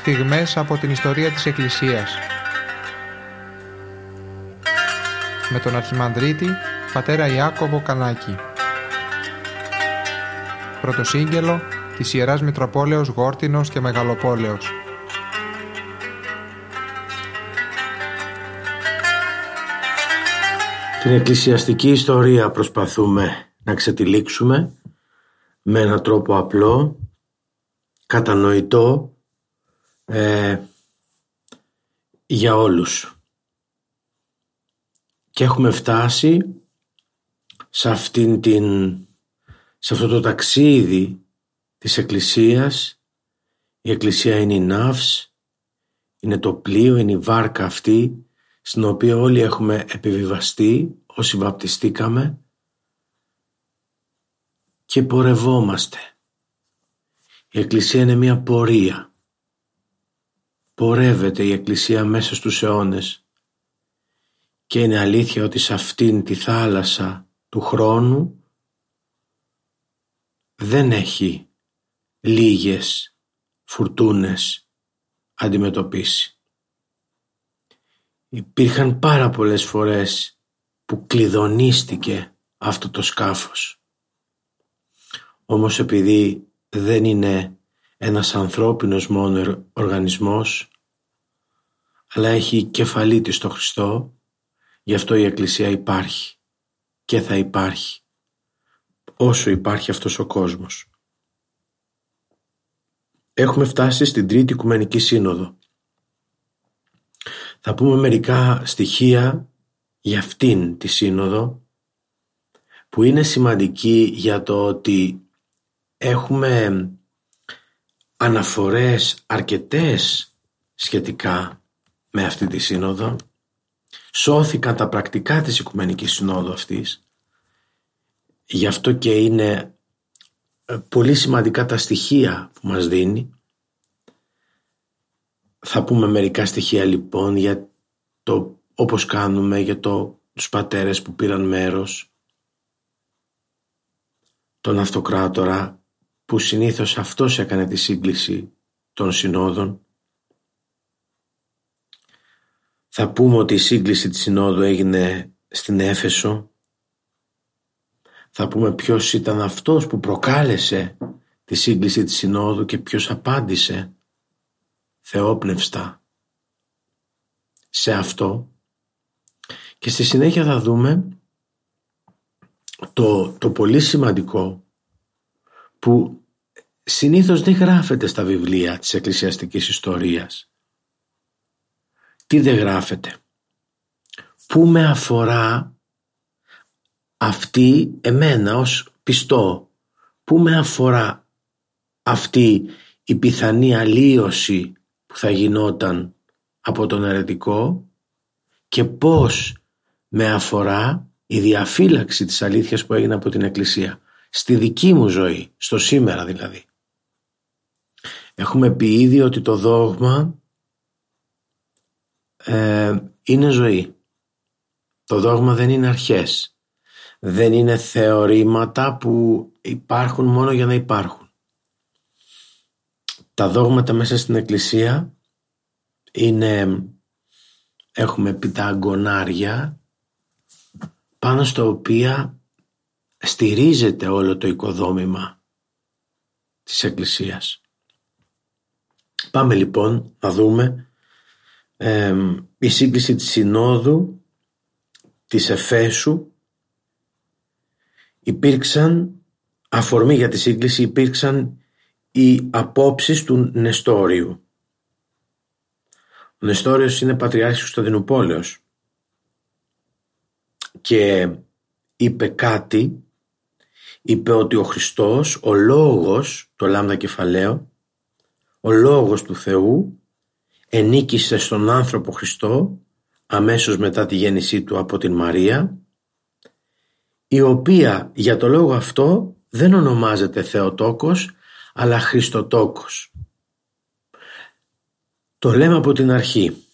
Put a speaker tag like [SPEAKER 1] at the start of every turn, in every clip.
[SPEAKER 1] στιγμές από την ιστορία της Εκκλησίας. Με τον Αρχιμανδρίτη, πατέρα Ιάκωβο Κανάκη. Πρωτοσύγγελο της Ιεράς Μητροπόλεως Γόρτινος και Μεγαλοπόλεως.
[SPEAKER 2] Την εκκλησιαστική ιστορία προσπαθούμε να ξετυλίξουμε με έναν τρόπο απλό, κατανοητό ε, για όλους. Και έχουμε φτάσει σε, αυτήν την, σε αυτό το ταξίδι της Εκκλησίας. Η Εκκλησία είναι η ναύς, είναι το πλοίο, είναι η βάρκα αυτή στην οποία όλοι έχουμε επιβιβαστεί όσοι βαπτιστήκαμε και πορευόμαστε. Η Εκκλησία είναι μια πορεία. Πορεύεται η Εκκλησία μέσα στους αιώνες και είναι αλήθεια ότι σε αυτήν τη θάλασσα του χρόνου δεν έχει λίγες φουρτούνες αντιμετωπίσει. Υπήρχαν πάρα πολλές φορές που κλειδονίστηκε αυτό το σκάφος. Όμως επειδή δεν είναι ένας ανθρώπινος μόνος οργανισμός, αλλά έχει κεφαλή της στο Χριστό, γι' αυτό η Εκκλησία υπάρχει και θα υπάρχει όσο υπάρχει αυτός ο κόσμος. Έχουμε φτάσει στην Τρίτη Οικουμενική Σύνοδο. Θα πούμε μερικά στοιχεία για αυτήν τη σύνοδο που είναι σημαντική για το ότι έχουμε αναφορές αρκετές σχετικά με αυτή τη σύνοδο. Σώθηκαν τα πρακτικά της Οικουμενικής Συνόδου αυτής. Γι' αυτό και είναι ε, πολύ σημαντικά τα στοιχεία που μας δίνει. Θα πούμε μερικά στοιχεία λοιπόν για το όπως κάνουμε για το, τους πατέρες που πήραν μέρος, τον αυτοκράτορα που συνήθως αυτός έκανε τη σύγκληση των συνόδων. Θα πούμε ότι η σύγκληση της συνόδου έγινε στην Έφεσο. Θα πούμε ποιος ήταν αυτός που προκάλεσε τη σύγκληση της συνόδου και ποιος απάντησε θεόπνευστα σε αυτό και στη συνέχεια θα δούμε το, το πολύ σημαντικό που συνήθως δεν γράφεται στα βιβλία της εκκλησιαστικής ιστορίας. Τι δεν γράφεται; Πού με αφορά αυτή εμένα ως πιστό; Πού με αφορά αυτή η πιθανή αλλίωση που θα γινόταν από τον αιρετικό; Και πώς με αφορά η διαφύλαξη της αλήθειας που έγινε από την Εκκλησία; Στη δική μου ζωή, στο σήμερα δηλαδή. Έχουμε πει ήδη ότι το δόγμα ε, είναι ζωή. Το δόγμα δεν είναι αρχές. Δεν είναι θεωρήματα που υπάρχουν μόνο για να υπάρχουν. Τα δόγματα μέσα στην Εκκλησία είναι, έχουμε πει τα αγκονάρια πάνω στα οποία στηρίζεται όλο το οικοδόμημα της Εκκλησίας. Πάμε λοιπόν να δούμε η σύγκληση της Συνόδου της Εφέσου υπήρξαν αφορμή για τη σύγκληση υπήρξαν οι απόψεις του Νεστόριου. Ο Νεστόριος είναι πατριάρχης του Σταδινοπόλεως και είπε κάτι, είπε ότι ο Χριστός, ο λόγος, το λάμδα κεφαλαίο, ο λόγος του Θεού ενίκησε στον άνθρωπο Χριστό αμέσως μετά τη γέννησή του από την Μαρία η οποία για το λόγο αυτό δεν ονομάζεται Θεοτόκος αλλά Χριστοτόκος. Το λέμε από την αρχή.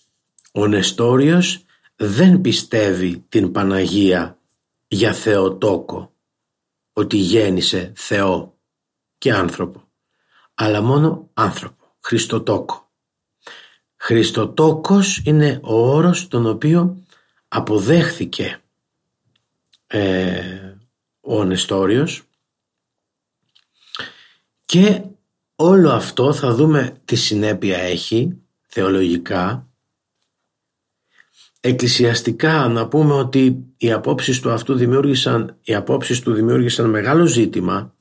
[SPEAKER 2] Ο Νεστόριος δεν πιστεύει την Παναγία για Θεοτόκο, ότι γέννησε Θεό και άνθρωπο, αλλά μόνο άνθρωπο, Χριστοτόκο. Χριστοτόκος είναι ο όρος τον οποίο αποδέχθηκε ε, ο Νεστόριος. Και όλο αυτό θα δούμε τι συνέπεια έχει θεολογικά. Εκκλησιαστικά να πούμε ότι οι απόψεις του αυτού δημιούργησαν, οι απόψεις του δημιούργησαν μεγάλο ζήτημα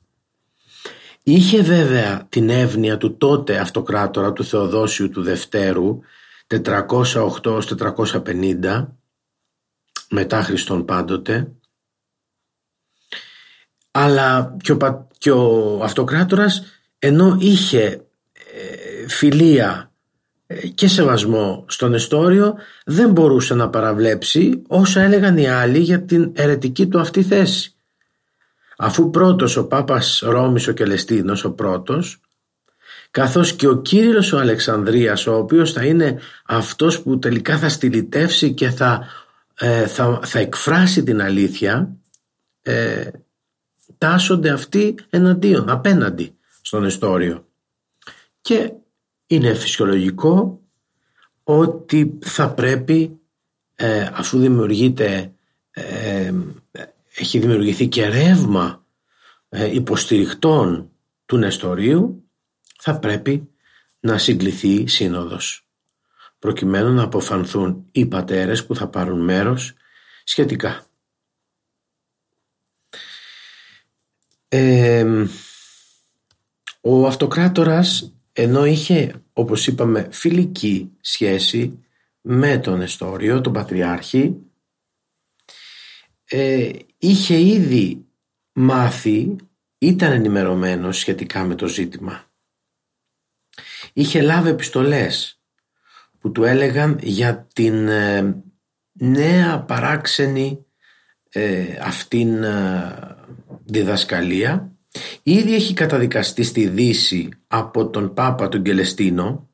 [SPEAKER 2] είχε βέβαια την εύνοια του τότε αυτοκράτορα του Θεοδόσιου του Δευτέρου 408-450 μετά Χριστόν πάντοτε αλλά και ο, και ο αυτοκράτορας ενώ είχε ε, φιλία ε, και σεβασμό στον εστόριο δεν μπορούσε να παραβλέψει όσα έλεγαν οι άλλοι για την ερετική του αυτή θέση. Αφού πρώτος ο Πάπας Ρώμης ο Κελεστίνος ο πρώτος καθώς και ο Κύριος ο Αλεξανδρίας ο οποίος θα είναι αυτός που τελικά θα στυλιτεύσει και θα, ε, θα, θα εκφράσει την αλήθεια ε, τάσσονται αυτοί εναντίον, απέναντι στον εστόριο. Και είναι φυσιολογικό ότι θα πρέπει ε, αφού δημιουργείται ε, έχει δημιουργηθεί και ρεύμα ε, υποστηριχτών του Νεστορίου θα πρέπει να συγκληθεί σύνοδος προκειμένου να αποφανθούν οι πατέρες που θα πάρουν μέρος σχετικά. ο αυτοκράτορας ενώ είχε όπως είπαμε φιλική σχέση με τον Εστόριο, τον Πατριάρχη ε, είχε ήδη μάθει, ήταν ενημερωμένος σχετικά με το ζήτημα. Είχε λάβει επιστολές που του έλεγαν για την ε, νέα παράξενη ε, αυτήν ε, διδασκαλία Ήδη έχει καταδικαστεί στη Δύση από τον Πάπα τον Κελεστίνο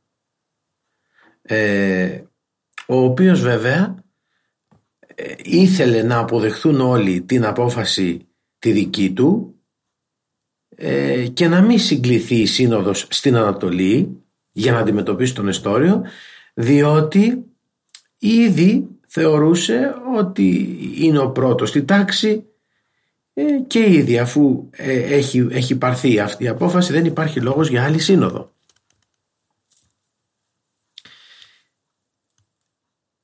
[SPEAKER 2] ε, ο οποίος βέβαια ε, ήθελε να αποδεχθούν όλοι την απόφαση τη δική του ε, και να μην συγκληθεί η σύνοδος στην Ανατολή για να αντιμετωπίσει τον εστόριο διότι ήδη θεωρούσε ότι είναι ο πρώτος στη τάξη ε, και ήδη αφού ε, έχει, έχει πάρθει αυτή η απόφαση δεν υπάρχει λόγος για άλλη σύνοδο.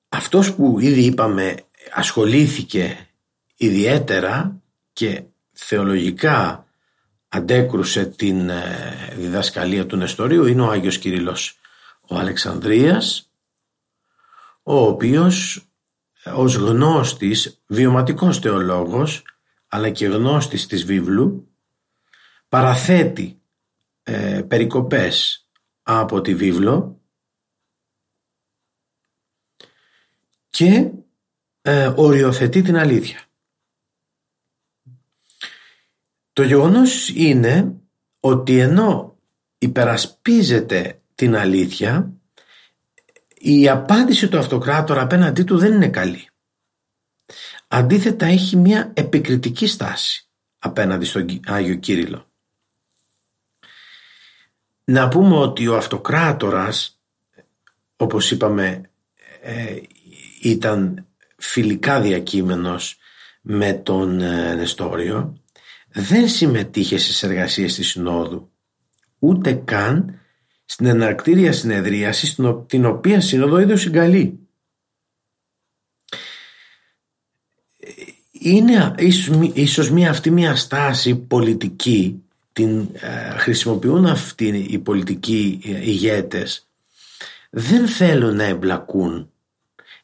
[SPEAKER 2] Αυτός που ήδη είπαμε ασχολήθηκε ιδιαίτερα και θεολογικά αντέκρουσε την ε, διδασκαλία του Νεστορίου. Είναι ο Άγιος Κυρίλλος ο Αλεξανδρίας ο οποίος ως γνώστης βιωματικός θεολόγος αλλά και γνώστης της βίβλου παραθέτει ε, περικοπές από τη βίβλο και ε, οριοθετεί την αλήθεια. Το γεγονός είναι ότι ενώ υπερασπίζεται την αλήθεια η απάντηση του αυτοκράτορα απέναντί του δεν είναι καλή. Αντίθετα έχει μια επικριτική στάση απέναντι στον Άγιο Κύριλλο. Να πούμε ότι ο αυτοκράτορας, όπως είπαμε, ε, ήταν φιλικά διακείμενος με τον ε, Νεστόριο, δεν συμμετείχε στις εργασίες της Συνόδου, ούτε καν στην εναρκτήρια συνεδρίαση την οποία σύνοδο είδε συγκαλεί. είναι ίσως μια, αυτή μια στάση πολιτική την ε, χρησιμοποιούν αυτοί οι πολιτικοί ε, ηγέτες δεν θέλουν να εμπλακούν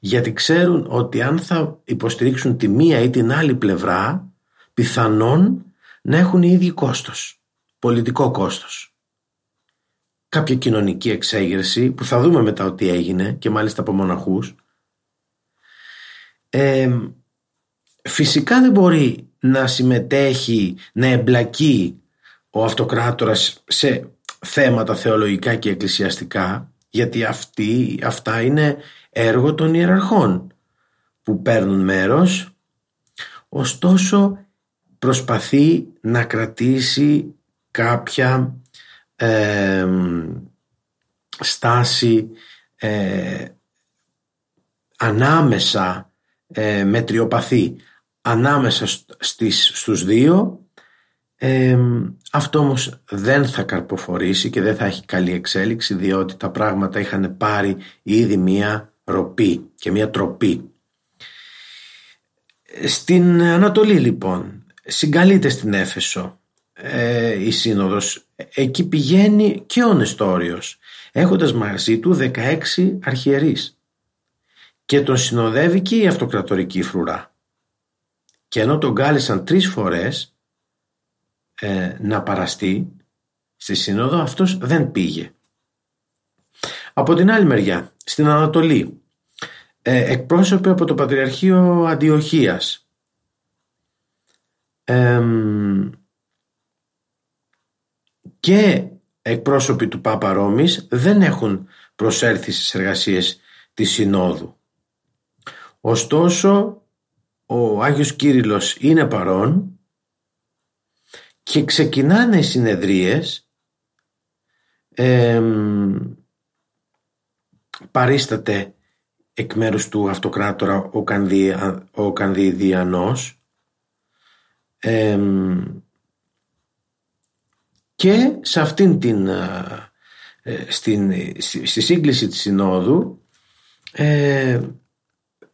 [SPEAKER 2] γιατί ξέρουν ότι αν θα υποστηρίξουν τη μία ή την άλλη πλευρά πιθανόν να έχουν ήδη κόστος, πολιτικό κόστος. Κάποια κοινωνική εξέγερση που θα δούμε μετά ότι έγινε και μάλιστα από μοναχούς ε, Φυσικά δεν μπορεί να συμμετέχει, να εμπλακεί ο αυτοκράτορας σε θέματα θεολογικά και εκκλησιαστικά γιατί αυτή, αυτά είναι έργο των ιεραρχών που παίρνουν μέρος. Ωστόσο προσπαθεί να κρατήσει κάποια στάση ε, ανάμεσα ε, μετριοπαθή ανάμεσα στις, στους δύο. Ε, αυτό όμως δεν θα καρποφορήσει και δεν θα έχει καλή εξέλιξη διότι τα πράγματα είχαν πάρει ήδη μία ροπή και μία τροπή. Στην Ανατολή λοιπόν συγκαλείται στην Έφεσο ε, η Σύνοδος. Εκεί πηγαίνει και ο Νεστόριος έχοντας μαζί του 16 αρχιερείς. Και τον συνοδεύει και η αυτοκρατορική φρουρά. Και ενώ τον κάλεσαν τρεις φορές ε, να παραστεί στη Σύνοδο αυτός δεν πήγε από την άλλη μεριά στην Ανατολή ε, εκπρόσωποι από το Πατριαρχείο Αντιοχίας και εκπρόσωποι του Πάπα Ρώμης δεν έχουν προσέρθει στις εργασίες της Συνόδου. Ωστόσο, ο Άγιος Κύριλλος είναι παρόν και ξεκινάνε οι συνεδρίες παρίσταται εκ μέρους του αυτοκράτορα ο, Κανδι, ο Κανδιδιανός και σε αυτήν την ε, στην, στη σύγκληση της Συνόδου ε,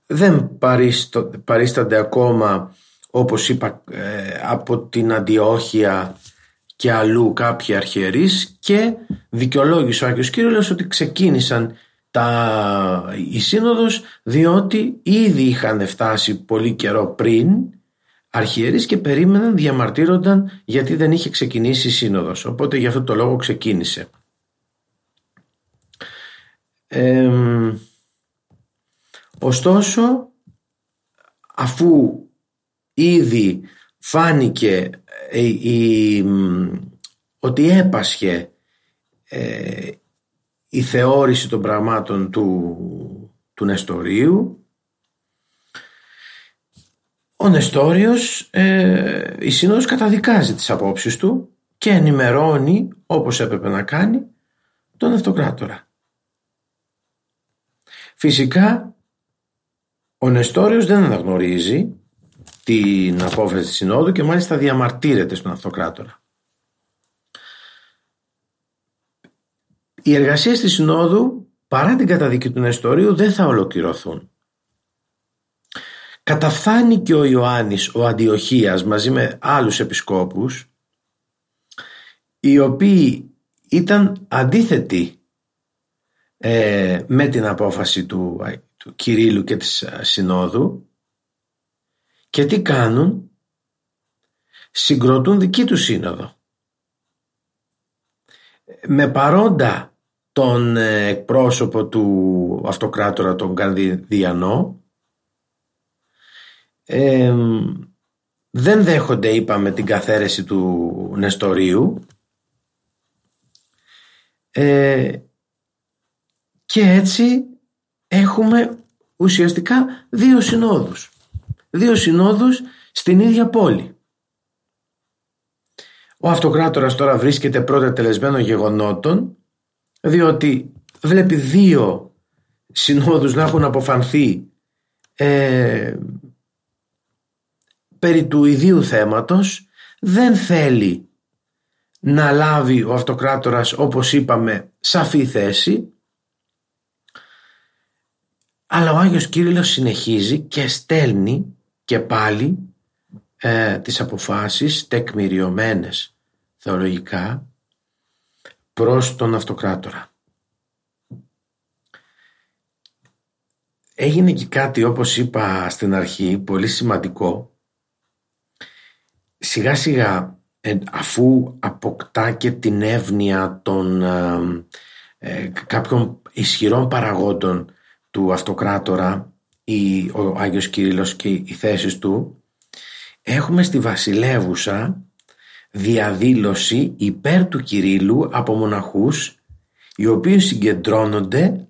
[SPEAKER 2] δεν παρίστο, παρίστανται ακόμα όπως είπα ε, από την Αντιόχεια και αλλού κάποιοι αρχιερείς και δικαιολόγησε ο Άγιος Κύριος ότι ξεκίνησαν τα, η Σύνοδος διότι ήδη είχαν φτάσει πολύ καιρό πριν αρχιερείς και περίμεναν, διαμαρτύρονταν γιατί δεν είχε ξεκινήσει η Σύνοδος. Οπότε για αυτό το λόγο ξεκίνησε. ωστόσο, αφού ήδη φάνηκε ε, η, ότι έπασχε ε, η θεώρηση των πραγμάτων του, του Νεστορίου ο Νεστόριος ε, η Σύνοδος καταδικάζει τις απόψεις του και ενημερώνει όπως έπρεπε να κάνει τον Αυτοκράτορα. Φυσικά ο Νεστόριος δεν αναγνωρίζει την απόφαση της Συνόδου και μάλιστα διαμαρτύρεται στον Αυτοκράτορα. Οι εργασίες της Συνόδου παρά την καταδίκη του Νεστορίου δεν θα ολοκληρωθούν. Καταφθάνει και ο Ιωάννης ο Αντιοχίας μαζί με άλλους επισκόπους οι οποίοι ήταν αντίθετοι ε, με την απόφαση του, του Κυρίλου και της ε, Συνόδου και τι κάνουν; Συγκροτούν δική τους σύνοδο με παρόντα τον ε, εκπρόσωπο του αυτοκράτορα τον Κανδιδιανό δεν δέχονται είπαμε την καθαίρεση του Νεστορίου. Ε, και έτσι έχουμε ουσιαστικά δύο συνόδους. Δύο συνόδους στην ίδια πόλη. Ο αυτοκράτορας τώρα βρίσκεται πρώτα τελεσμένο γεγονότων διότι βλέπει δύο συνόδους να έχουν αποφανθεί ε, περί του ιδίου θέματος δεν θέλει να λάβει ο αυτοκράτορας όπως είπαμε σαφή θέση. Αλλά ο Άγιος Κύριλλος συνεχίζει και στέλνει και πάλι ε, τις αποφάσεις τεκμηριωμένες θεολογικά προς τον αυτοκράτορα. Έγινε και κάτι όπως είπα στην αρχή πολύ σημαντικό σιγά σιγά ε, αφού αποκτά και την εύνοια των ε, ε, κάποιων ισχυρών παραγόντων του αυτοκράτορα η, ο Άγιος Κύριλλος και οι θέσεις του έχουμε στη βασιλεύουσα διαδήλωση υπέρ του Κυρίλου από μοναχούς οι οποίοι συγκεντρώνονται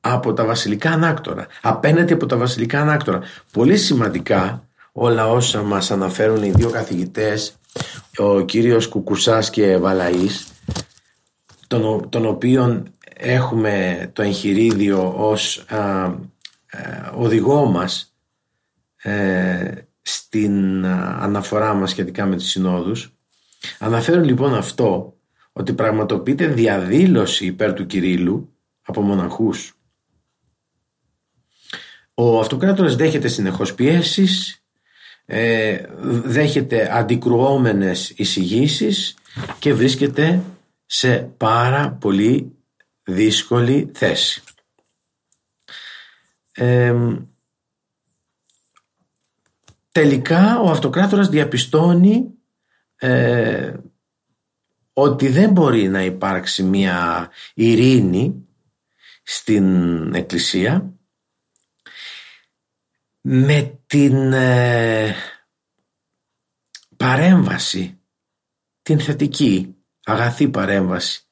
[SPEAKER 2] από τα βασιλικά ανάκτορα απέναντι από τα βασιλικά ανάκτορα. Πολύ σημαντικά όλα όσα μας αναφέρουν οι δύο καθηγητές ο κύριος Κουκουσάς και Βαλαής των, των οποίων έχουμε το εγχειρίδιο ως οδηγό μας στην αναφορά μας σχετικά με τις συνόδους. Αναφέρω λοιπόν αυτό ότι πραγματοποιείται διαδήλωση υπέρ του Κυρίλου από μοναχούς. Ο αυτοκράτορας δέχεται συνεχώς πιέσεις, ε, δέχεται αντικρουόμενες εισηγήσεις και βρίσκεται σε πάρα πολύ δύσκολη θέση. Τελικά ο αυτοκράτορας διαπιστώνει ε, ότι δεν μπορεί να υπάρξει μια ειρήνη στην Εκκλησία. Με την ε, παρέμβαση, την θετική, αγαθή παρέμβαση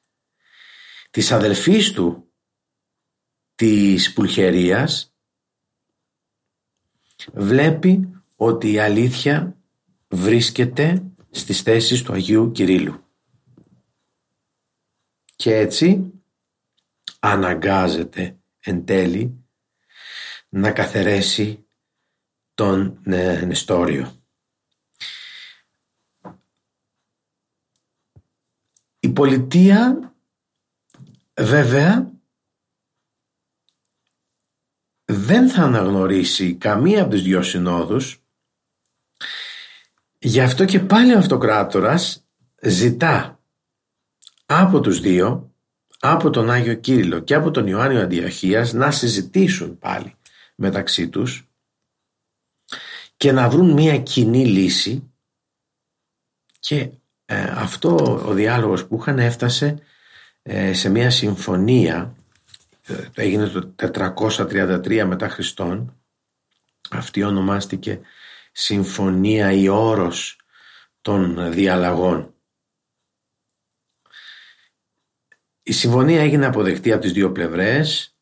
[SPEAKER 2] της αδελφής του της Πουλχερίας βλέπει ότι η αλήθεια βρίσκεται στις θέσεις του Αγίου Κυρίλου. Και έτσι αναγκάζεται εν τέλει να καθαιρέσει τον ε, Νεστόριο. Η πολιτεία βέβαια δεν θα αναγνωρίσει καμία από τις δυο συνόδους γι' αυτό και πάλι ο αυτοκράτορας ζητά από τους δύο από τον Άγιο Κύριλλο και από τον Ιωάννιο Αντιοχίας να συζητήσουν πάλι μεταξύ τους και να βρουν μια κοινή λύση και ε, αυτό ο διάλογος που είχαν έφτασε ε, σε μια συμφωνία ε, έγινε το 433 μετά Χριστόν αυτή ονομάστηκε Συμφωνία ή όρος των διαλλαγών. Η συμφωνία έγινε αποδεκτή από τις δύο πλευρές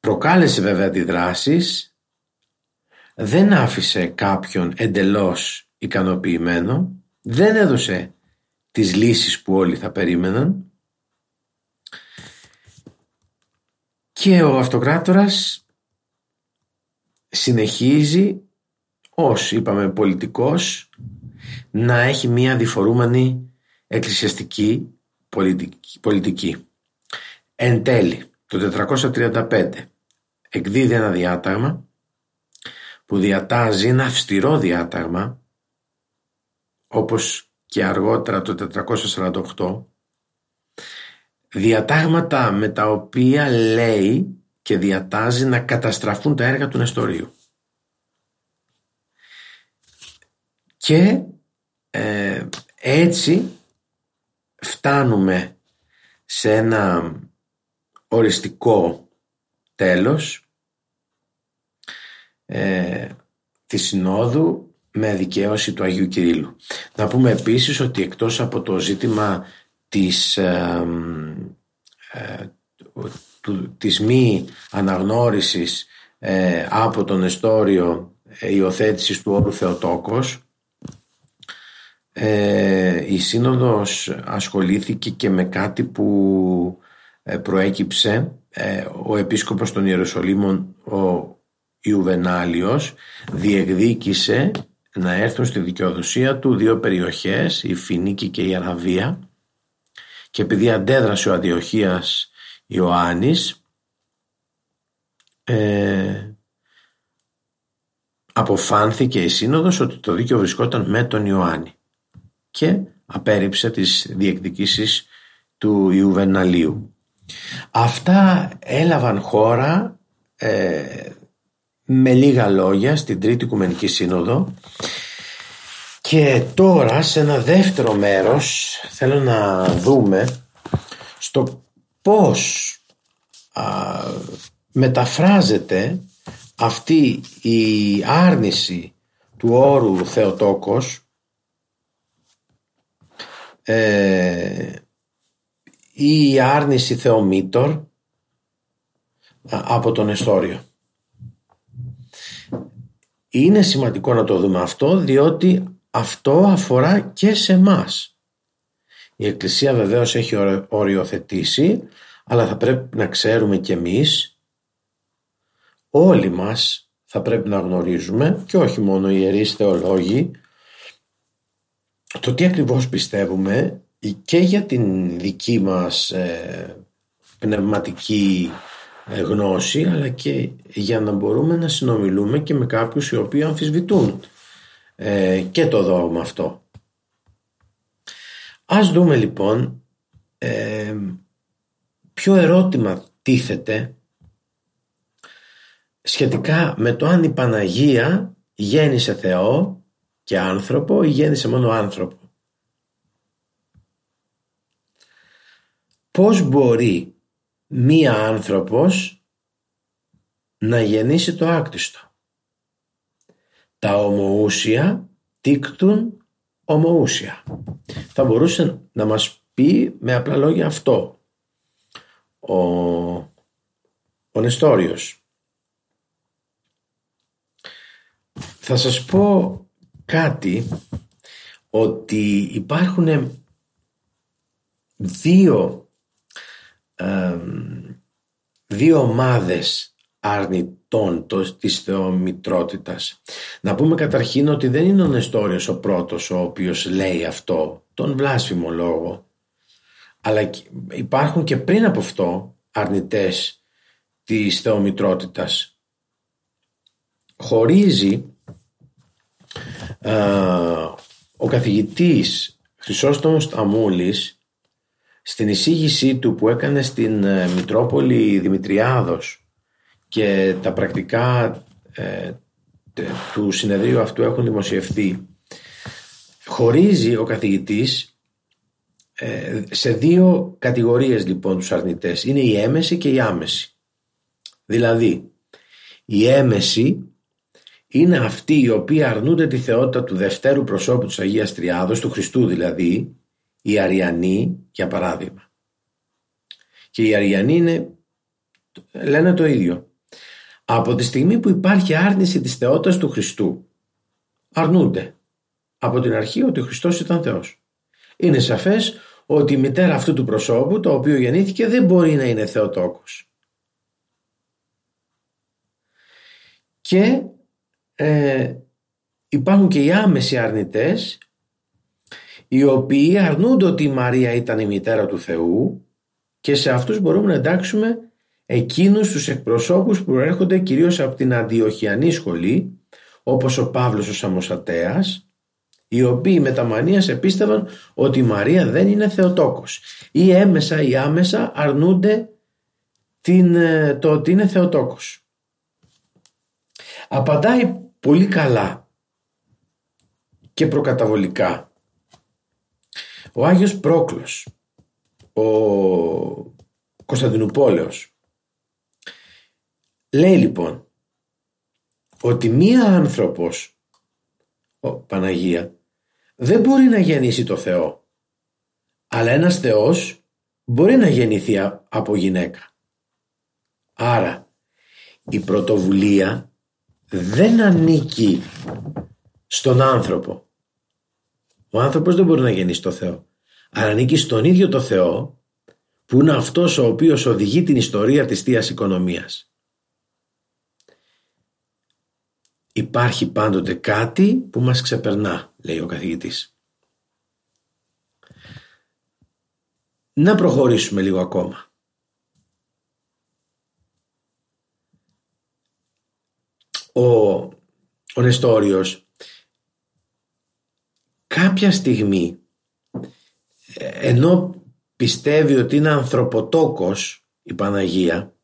[SPEAKER 2] προκάλεσε βέβαια αντιδράσεις δεν άφησε κάποιον εντελώς ικανοποιημένο, δεν έδωσε τις λύσεις που όλοι θα περίμεναν. Και ο αυτοκράτορας συνεχίζει ως είπαμε πολιτικός να έχει μια διφορούμενη εκκλησιαστική πολιτική. πολιτική. Εν τέλει, το 435 εκδίδει ένα διάταγμα που διατάζει ένα αυστηρό διάταγμα όπως και αργότερα το 448 διατάγματα με τα οποία λέει και διατάζει να καταστραφούν τα έργα του Νεστορίου. Και ε, έτσι φτάνουμε σε ένα οριστικό τέλος ε, της Συνόδου με δικαίωση του Αγίου Κυρίλου. Να πούμε επίσης ότι εκτός από το ζήτημα της, ε, ε, της μη αναγνώρισης ε, από τον εστόριο υιοθέτησης του όρου Θεοτόκος η Σύνοδος ασχολήθηκε και με κάτι που προέκυψε. Ο Επίσκοπος των Ιερουσαλήμων ο Ιουβενάλιος διεκδίκησε να έρθουν στη δικαιοδοσία του δύο περιοχές, η Φινίκη και η Αραβία. Και επειδή αντέδρασε ο Αντιοχίας Ιωάννης ε, αποφάνθηκε η Σύνοδος ότι το δίκαιο βρισκόταν με τον Ιωάννη και απέρριψε τις διεκδικήσεις του Ιουβεναλίου. Αυτά έλαβαν χώρα ε, με λίγα λόγια στην Τρίτη Οικουμενική Σύνοδο και τώρα σε ένα δεύτερο μέρος θέλω να δούμε στο πώς μεταφράζεται αυτή η άρνηση του όρου Θεοτόκος ε, ή η άρνηση Θεομήτωρ από τον Εστόριο. Είναι σημαντικό να το δούμε αυτό διότι αυτό αφορά και σε μας. Η Εκκλησία βεβαίως έχει οριοθετήσει αλλά θα πρέπει να ξέρουμε κι εμείς, όλοι μας θα πρέπει να γνωρίζουμε και όχι μόνο οι ιερείς θεολόγοι, το τι ακριβώς πιστεύουμε και για την δική μας ε, πνευματική ε, γνώση αλλά και για να μπορούμε να συνομιλούμε και με κάποιους οι οποίοι αμφισβητούν ε, και το δόγμα αυτό. Ας δούμε λοιπόν ε, ποιο ερώτημα τίθεται σχετικά με το αν η Παναγία γέννησε Θεό και άνθρωπο ή γέννησε μόνο άνθρωπο; Πώς μπορεί μία άνθρωπος να γεννήσει το άκτιστο; Τα ομοούσια τίκτουν ομοούσια. Θα μπορούσε να μας πει με απλά λόγια αυτό ο, ο Νεστόριος. Θα σας πω κάτι ότι υπάρχουν δύο δύο ομάδες αρνητών της θεομητρότητας. Να πούμε καταρχήν ότι δεν είναι ο Νεστόριος ο πρώτος ο οποίος λέει αυτό, τον βλάσφημο λόγο. Αλλά υπάρχουν και πριν από αυτό αρνητές της θεομητρότητας. Χωρίζει ο καθηγητής Χρυσόστομος Ταμούλης στην εισήγησή του που έκανε στην ε, Μητρόπολη Δημητριάδος και τα πρακτικά ε, του συνεδρίου αυτού έχουν δημοσιευθεί χωρίζει ο καθηγητής ε, σε δύο κατηγορίες λοιπόν τους αρνητές. Είναι η έμεση και η άμεση. Δηλαδή η έμεση είναι αυτοί οι οποίοι αρνούνται τη θεότητα του δευτέρου προσώπου της Αγίας Τριάδος, του Χριστού δηλαδή, οι Αριανοί για παράδειγμα. Και οι Αριανοί είναι, λένε το ίδιο. Από τη στιγμή που υπάρχει άρνηση της θεότητας του Χριστού, αρνούνται από την αρχή ότι ο Χριστός ήταν Θεός. Είναι σαφές ότι η μητέρα αυτού του προσώπου, το οποίο γεννήθηκε, δεν μπορεί να είναι Θεοτόκος. Και ε, υπάρχουν και οι άμεσοι αρνητές οι οποίοι αρνούνται ότι η Μαρία ήταν η μητέρα του Θεού και σε αυτούς μπορούμε να εντάξουμε εκείνους τους εκπροσώπους που προέρχονται κυρίως από την αντιοχιανή σχολή όπως ο Παύλος ο Σαμοσατέας οι οποίοι με τα μανίας επίστευαν ότι η Μαρία δεν είναι Θεοτόκος ή έμεσα ή άμεσα αρνούνται την, ε, το ότι είναι Θεοτόκος. Απαντάει πολύ καλά και προκαταβολικά ο Άγιος Πρόκλος, ο Κωνσταντινούπολεος, λέει λοιπόν ότι μία άνθρωπος, ο Παναγία, δεν μπορεί να γεννήσει το Θεό, αλλά ένας Θεός μπορεί να γεννηθεί από γυναίκα. Άρα η πρωτοβουλία δεν ανήκει στον άνθρωπο. Ο άνθρωπος δεν μπορεί να γεννήσει το Θεό. Αλλά ανήκει στον ίδιο το Θεό που είναι αυτός ο οποίος οδηγεί την ιστορία της θείας Οικονομίας. Υπάρχει πάντοτε κάτι που μας ξεπερνά, λέει ο καθηγητής. Να προχωρήσουμε λίγο ακόμα. Ο, ο Νεστόριος κάποια στιγμή ενώ πιστεύει ότι είναι ανθρωποτόκος η Παναγία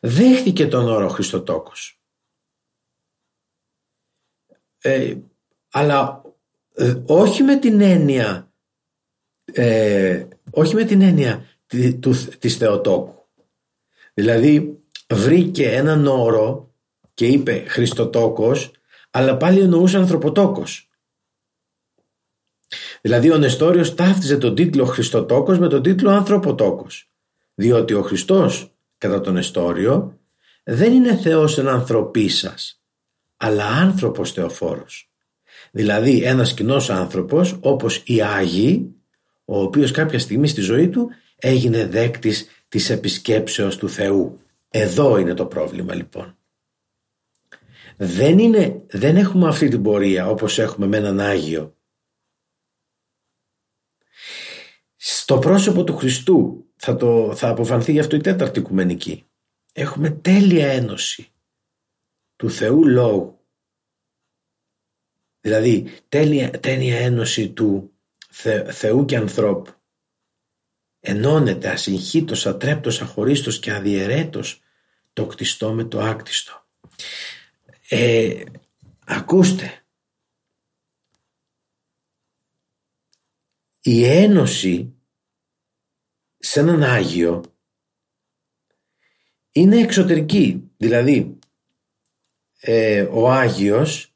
[SPEAKER 2] δέχτηκε τον όρο Χριστοτόκος. Ε, αλλά ε, όχι με την έννοια ε, όχι με την έννοια του, της Θεοτόκου. Δηλαδή βρήκε έναν όρο και είπε Χριστοτόκος αλλά πάλι εννοούσε ανθρωποτόκος Δηλαδή ο Νεστόριος ταύτιζε τον τίτλο Χριστοτόκος με τον τίτλο Ανθρωποτόκος. Διότι ο Χριστός, κατά τον Νεστόριο, δεν είναι Θεός εν ανθρωπή σας, αλλά άνθρωπος Θεοφόρος. Δηλαδή ένας κοινός άνθρωπος όπως οι Άγιοι, ο οποίος κάποια στιγμή στη ζωή του έγινε δέκτης της επισκέψεως του Θεού. Εδώ είναι το πρόβλημα λοιπόν. Δεν, είναι, δεν έχουμε αυτή την πορεία όπως έχουμε με έναν Άγιο. Στο πρόσωπο του Χριστού θα, το, θα αποφανθεί γι' αυτό η τέταρτη οικουμενική. Έχουμε τέλεια ένωση του Θεού Λόγου. Δηλαδή τέλεια, τέλεια ένωση του Θεού και ανθρώπου. Ενώνεται ασυγχύτως, ατρέπτος, αχωρίστος και αδιαιρέτος το κτιστό με το άκτιστο. Ε, ακούστε, η ένωση σε έναν Άγιο είναι εξωτερική. Δηλαδή, ε, ο Άγιος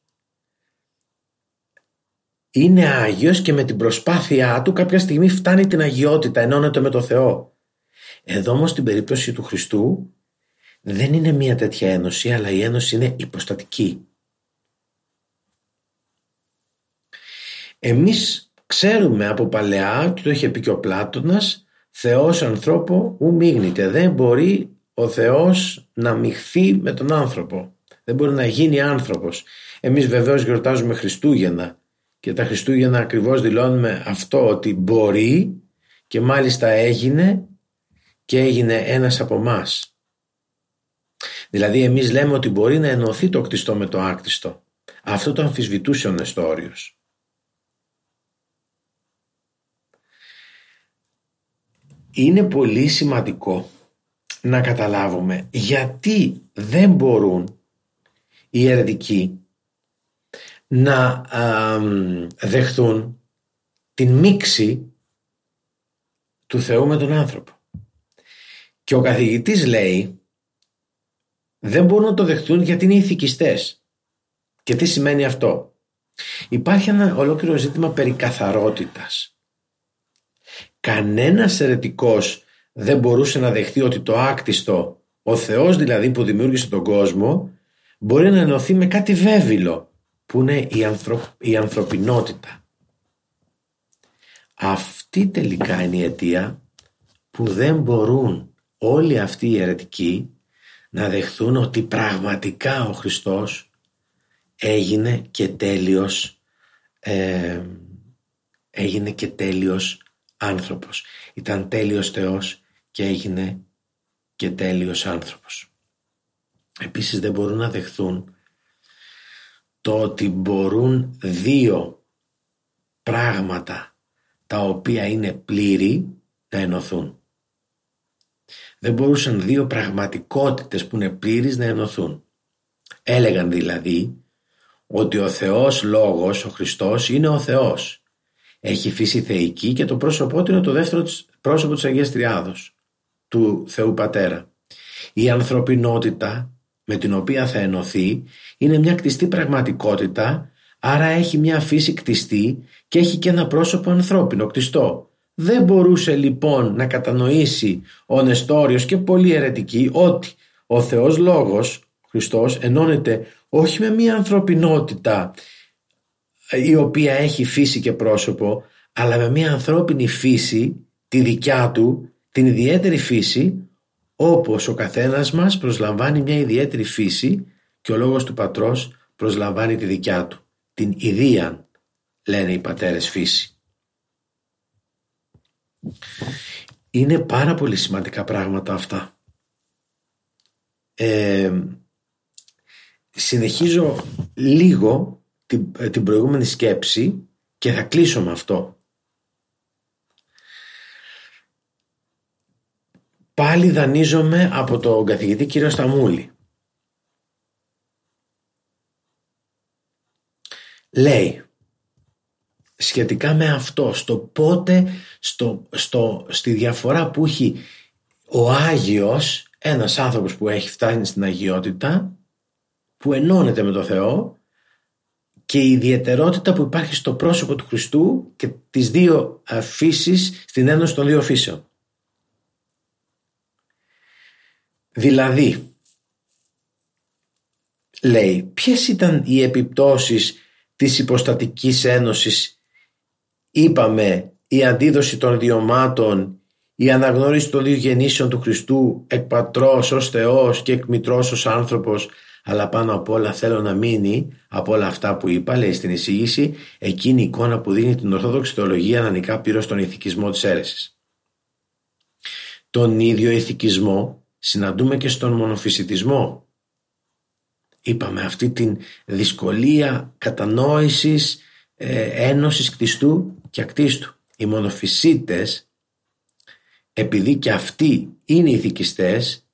[SPEAKER 2] είναι Άγιος και με την προσπάθειά του κάποια στιγμή φτάνει την αγιότητα, ενώνεται με το Θεό. Εδώ όμως στην περίπτωση του Χριστού δεν είναι μια τέτοια ένωση, αλλά η ένωση είναι υποστατική. Εμείς ξέρουμε από παλαιά, και το είχε πει και ο Πλάτωνας, Θεός ανθρώπο ου μίγνηται. Δεν μπορεί ο Θεός να μειχθεί με τον άνθρωπο. Δεν μπορεί να γίνει άνθρωπος. Εμείς βεβαίως γιορτάζουμε Χριστούγεννα και τα Χριστούγεννα ακριβώς δηλώνουμε αυτό ότι μπορεί και μάλιστα έγινε και έγινε ένας από μας. Δηλαδή εμείς λέμε ότι μπορεί να ενωθεί το κτιστό με το άκτιστο. Αυτό το αμφισβητούσε ο Νεστόριος. Είναι πολύ σημαντικό να καταλάβουμε γιατί δεν μπορούν οι αιρετικοί να δεχθούν την μίξη του Θεού με τον άνθρωπο. Και ο καθηγητής λέει δεν μπορούν να το δεχτούν γιατί είναι ηθικιστές. Και τι σημαίνει αυτό; Υπάρχει ένα ολόκληρο ζήτημα περί καθαρότητας. Κανένας αιρετικός δεν μπορούσε να δεχτεί ότι το άκτιστο, ο Θεός δηλαδή που δημιούργησε τον κόσμο, μπορεί να ενωθεί με κάτι βέβαιλο που είναι η, η ανθρωπινότητα. Αυτή τελικά είναι η αιτία που δεν μπορούν όλοι αυτοί οι αιρετικοί να δεχθούν ότι πραγματικά ο Χριστός έγινε και τέλειος ε, έγινε και τέλειος άνθρωπος. Ήταν τέλειος Θεός και έγινε και τέλειος άνθρωπος. Επίσης δεν μπορούν να δεχθούν το ότι μπορούν δύο πράγματα τα οποία είναι πλήρη να ενωθούν. Δεν μπορούσαν δύο πραγματικότητες που είναι πλήρεις να ενωθούν. Έλεγαν δηλαδή ότι ο Θεός Λόγος, ο Χριστός, είναι ο Θεός. Έχει φύση θεϊκή και το πρόσωπό του είναι το δεύτερο πρόσωπο της Αγίας Τριάδος, του Θεού Πατέρα. Η ανθρωπινότητα με την οποία θα ενωθεί είναι μια κτιστή πραγματικότητα, άρα έχει μια φύση κτιστή και έχει και ένα πρόσωπο ανθρώπινο κτιστό. Δεν μπορούσε λοιπόν να κατανοήσει ο Νεστόριος και πολλοί αιρετικοί ότι ο Θεός Λόγος, ο Χριστός, ενώνεται όχι με μια ανθρωπινότητα η οποία έχει φύση και πρόσωπο, αλλά με μια ανθρώπινη φύση, τη δικιά του, την ιδιαίτερη φύση, όπως ο καθένας μας προσλαμβάνει μια ιδιαίτερη φύση και ο λόγος του πατρός προσλαμβάνει τη δικιά του, την ιδίαν, λένε οι πατέρες φύση. Είναι πάρα πολύ σημαντικά πράγματα αυτά. Ε, συνεχίζω λίγο την, ε, την προηγούμενη σκέψη και θα κλείσω με αυτό. Πάλι δανείζομαι από τον καθηγητή κύριο Σταμούλη. Λέει σχετικά με αυτό, στο πότε, στο, στο, στη διαφορά που έχει ο Άγιος, ένας άνθρωπος που έχει φτάσει στην αγιότητα, που ενώνεται με το Θεό και η ιδιαιτερότητα που υπάρχει στο πρόσωπο του Χριστού και τις δύο φύσεις στην ένωση των δύο φύσεων. Δηλαδή, λέει, ποιες ήταν οι επιπτώσεις της υποστατικής ένωσης είπαμε η αντίδοση των ιδιωμάτων, η αναγνώριση των δύο γεννήσεων του Χριστού εκ πατρός ως Θεός και εκ μητρός ως άνθρωπος αλλά πάνω απ' όλα θέλω να μείνει από όλα αυτά που είπα, λέει στην εισήγηση, εκείνη η εικόνα που δίνει την Ορθόδοξη Θεολογία να νικά πήρω στον ηθικισμό της αίρεσης. Τον ίδιο ηθικισμό συναντούμε και στον μονοφυσιτισμό. Είπαμε αυτή την δυσκολία κατανόησης ε, ένωσης κτιστού και ακτίστου. Οι μονοφυσίτες επειδή και αυτοί είναι ηθικιστές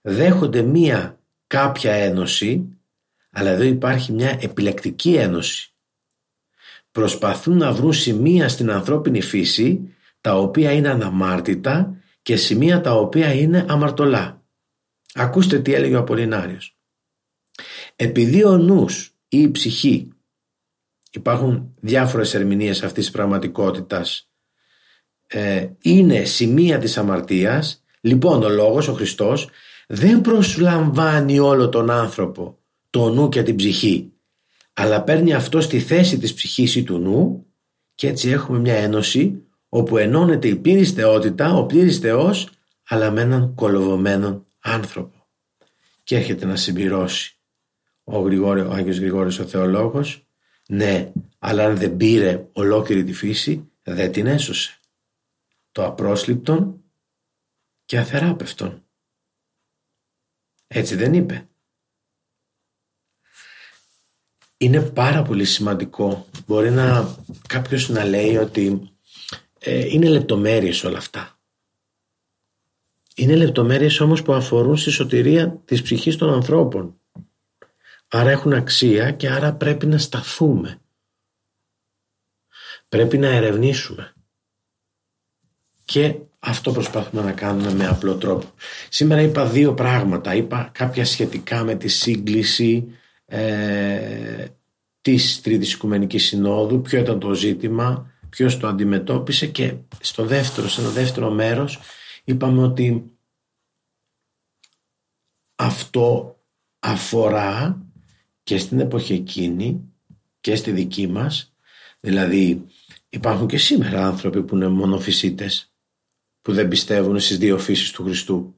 [SPEAKER 2] δέχονται μία κάποια ένωση αλλά εδώ υπάρχει μια επιλεκτική ένωση. Προσπαθούν να βρουν σημεία στην ανθρώπινη φύση τα οποία είναι αναμάρτητα και σημεία τα οποία είναι αμαρτωλά. Ακούστε τι έλεγε ο Απολυνάριος. Επειδή ο νους ή η ψυχή υπάρχουν διάφορες ερμηνείες αυτής της πραγματικότητας. Ε, είναι σημεία της αμαρτίας. Λοιπόν ο λόγος ο Χριστός δεν προσλαμβάνει όλο τον άνθρωπο το νου και την ψυχή αλλά παίρνει αυτό στη θέση της ψυχής ή του νου και έτσι έχουμε μια ένωση όπου ενώνεται η πλήρης θεότητα, ο πλήρης Θεός αλλά με έναν κολοβωμένο άνθρωπο. Και έρχεται να συμπληρώσει ο, Γρηγόρη, ο Άγιος Γρηγόρης ο Θεολόγος ναι αλλά αν δεν πήρε ολόκληρη τη φύση δεν την έσωσε το απρόσληπτον και αθεράπευτον έτσι δεν είπε είναι πάρα πολύ σημαντικό. Μπορεί να κάποιος να λέει ότι ε, είναι λεπτομέρειες όλα αυτά. Είναι λεπτομέρειες όμως που αφορούν στη σωτηρία της ψυχής των ανθρώπων. Άρα έχουν αξία και άρα πρέπει να σταθούμε. Πρέπει να ερευνήσουμε. Και αυτό προσπαθούμε να κάνουμε με απλό τρόπο. Σήμερα είπα δύο πράγματα. Είπα κάποια σχετικά με τη σύγκληση ε, της Τρίτης Οικουμενικής Συνόδου, ποιο ήταν το ζήτημα, ποιος το αντιμετώπισε και στο δεύτερο, σε ένα δεύτερο μέρος είπαμε ότι αυτό αφορά και στην εποχή εκείνη και στη δική μας δηλαδή υπάρχουν και σήμερα άνθρωποι που είναι μονοφυσίτες που δεν πιστεύουν στις δύο φύσεις του Χριστού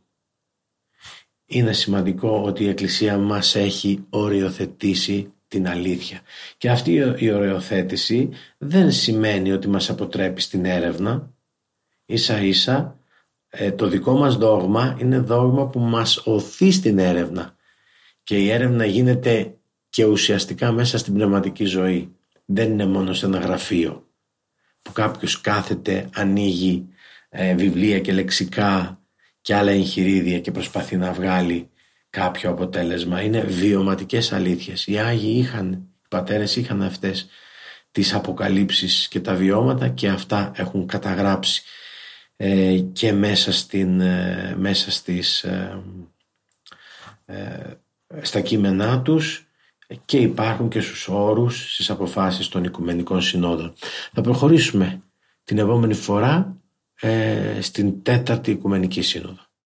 [SPEAKER 2] είναι σημαντικό ότι η Εκκλησία μας έχει οριοθετήσει την αλήθεια. Και αυτή η οριοθέτηση δεν σημαίνει ότι μας αποτρέπει στην έρευνα. Ίσα ίσα ε, το δικό μας δόγμα είναι δόγμα που μας οθεί στην έρευνα. Και η έρευνα γίνεται και ουσιαστικά μέσα στην πνευματική ζωή. Δεν είναι μόνο σε ένα γραφείο που κάποιος κάθεται, ανοίγει ε, βιβλία και λεξικά και άλλα εγχειρίδια και προσπαθεί να βγάλει κάποιο αποτέλεσμα. Είναι βιωματικές αλήθειες. Οι Άγιοι είχαν, οι πατέρες είχαν αυτές τις αποκαλύψεις και τα βιώματα και αυτά έχουν καταγράψει ε, και μέσα, στην, ε, μέσα στις, ε, στα κείμενά τους και υπάρχουν και στους όρους στις αποφάσεις των Οικουμενικών Συνόδων. Θα προχωρήσουμε την επόμενη φορά στην τέταρτη Οικουμενική Σύνοδο.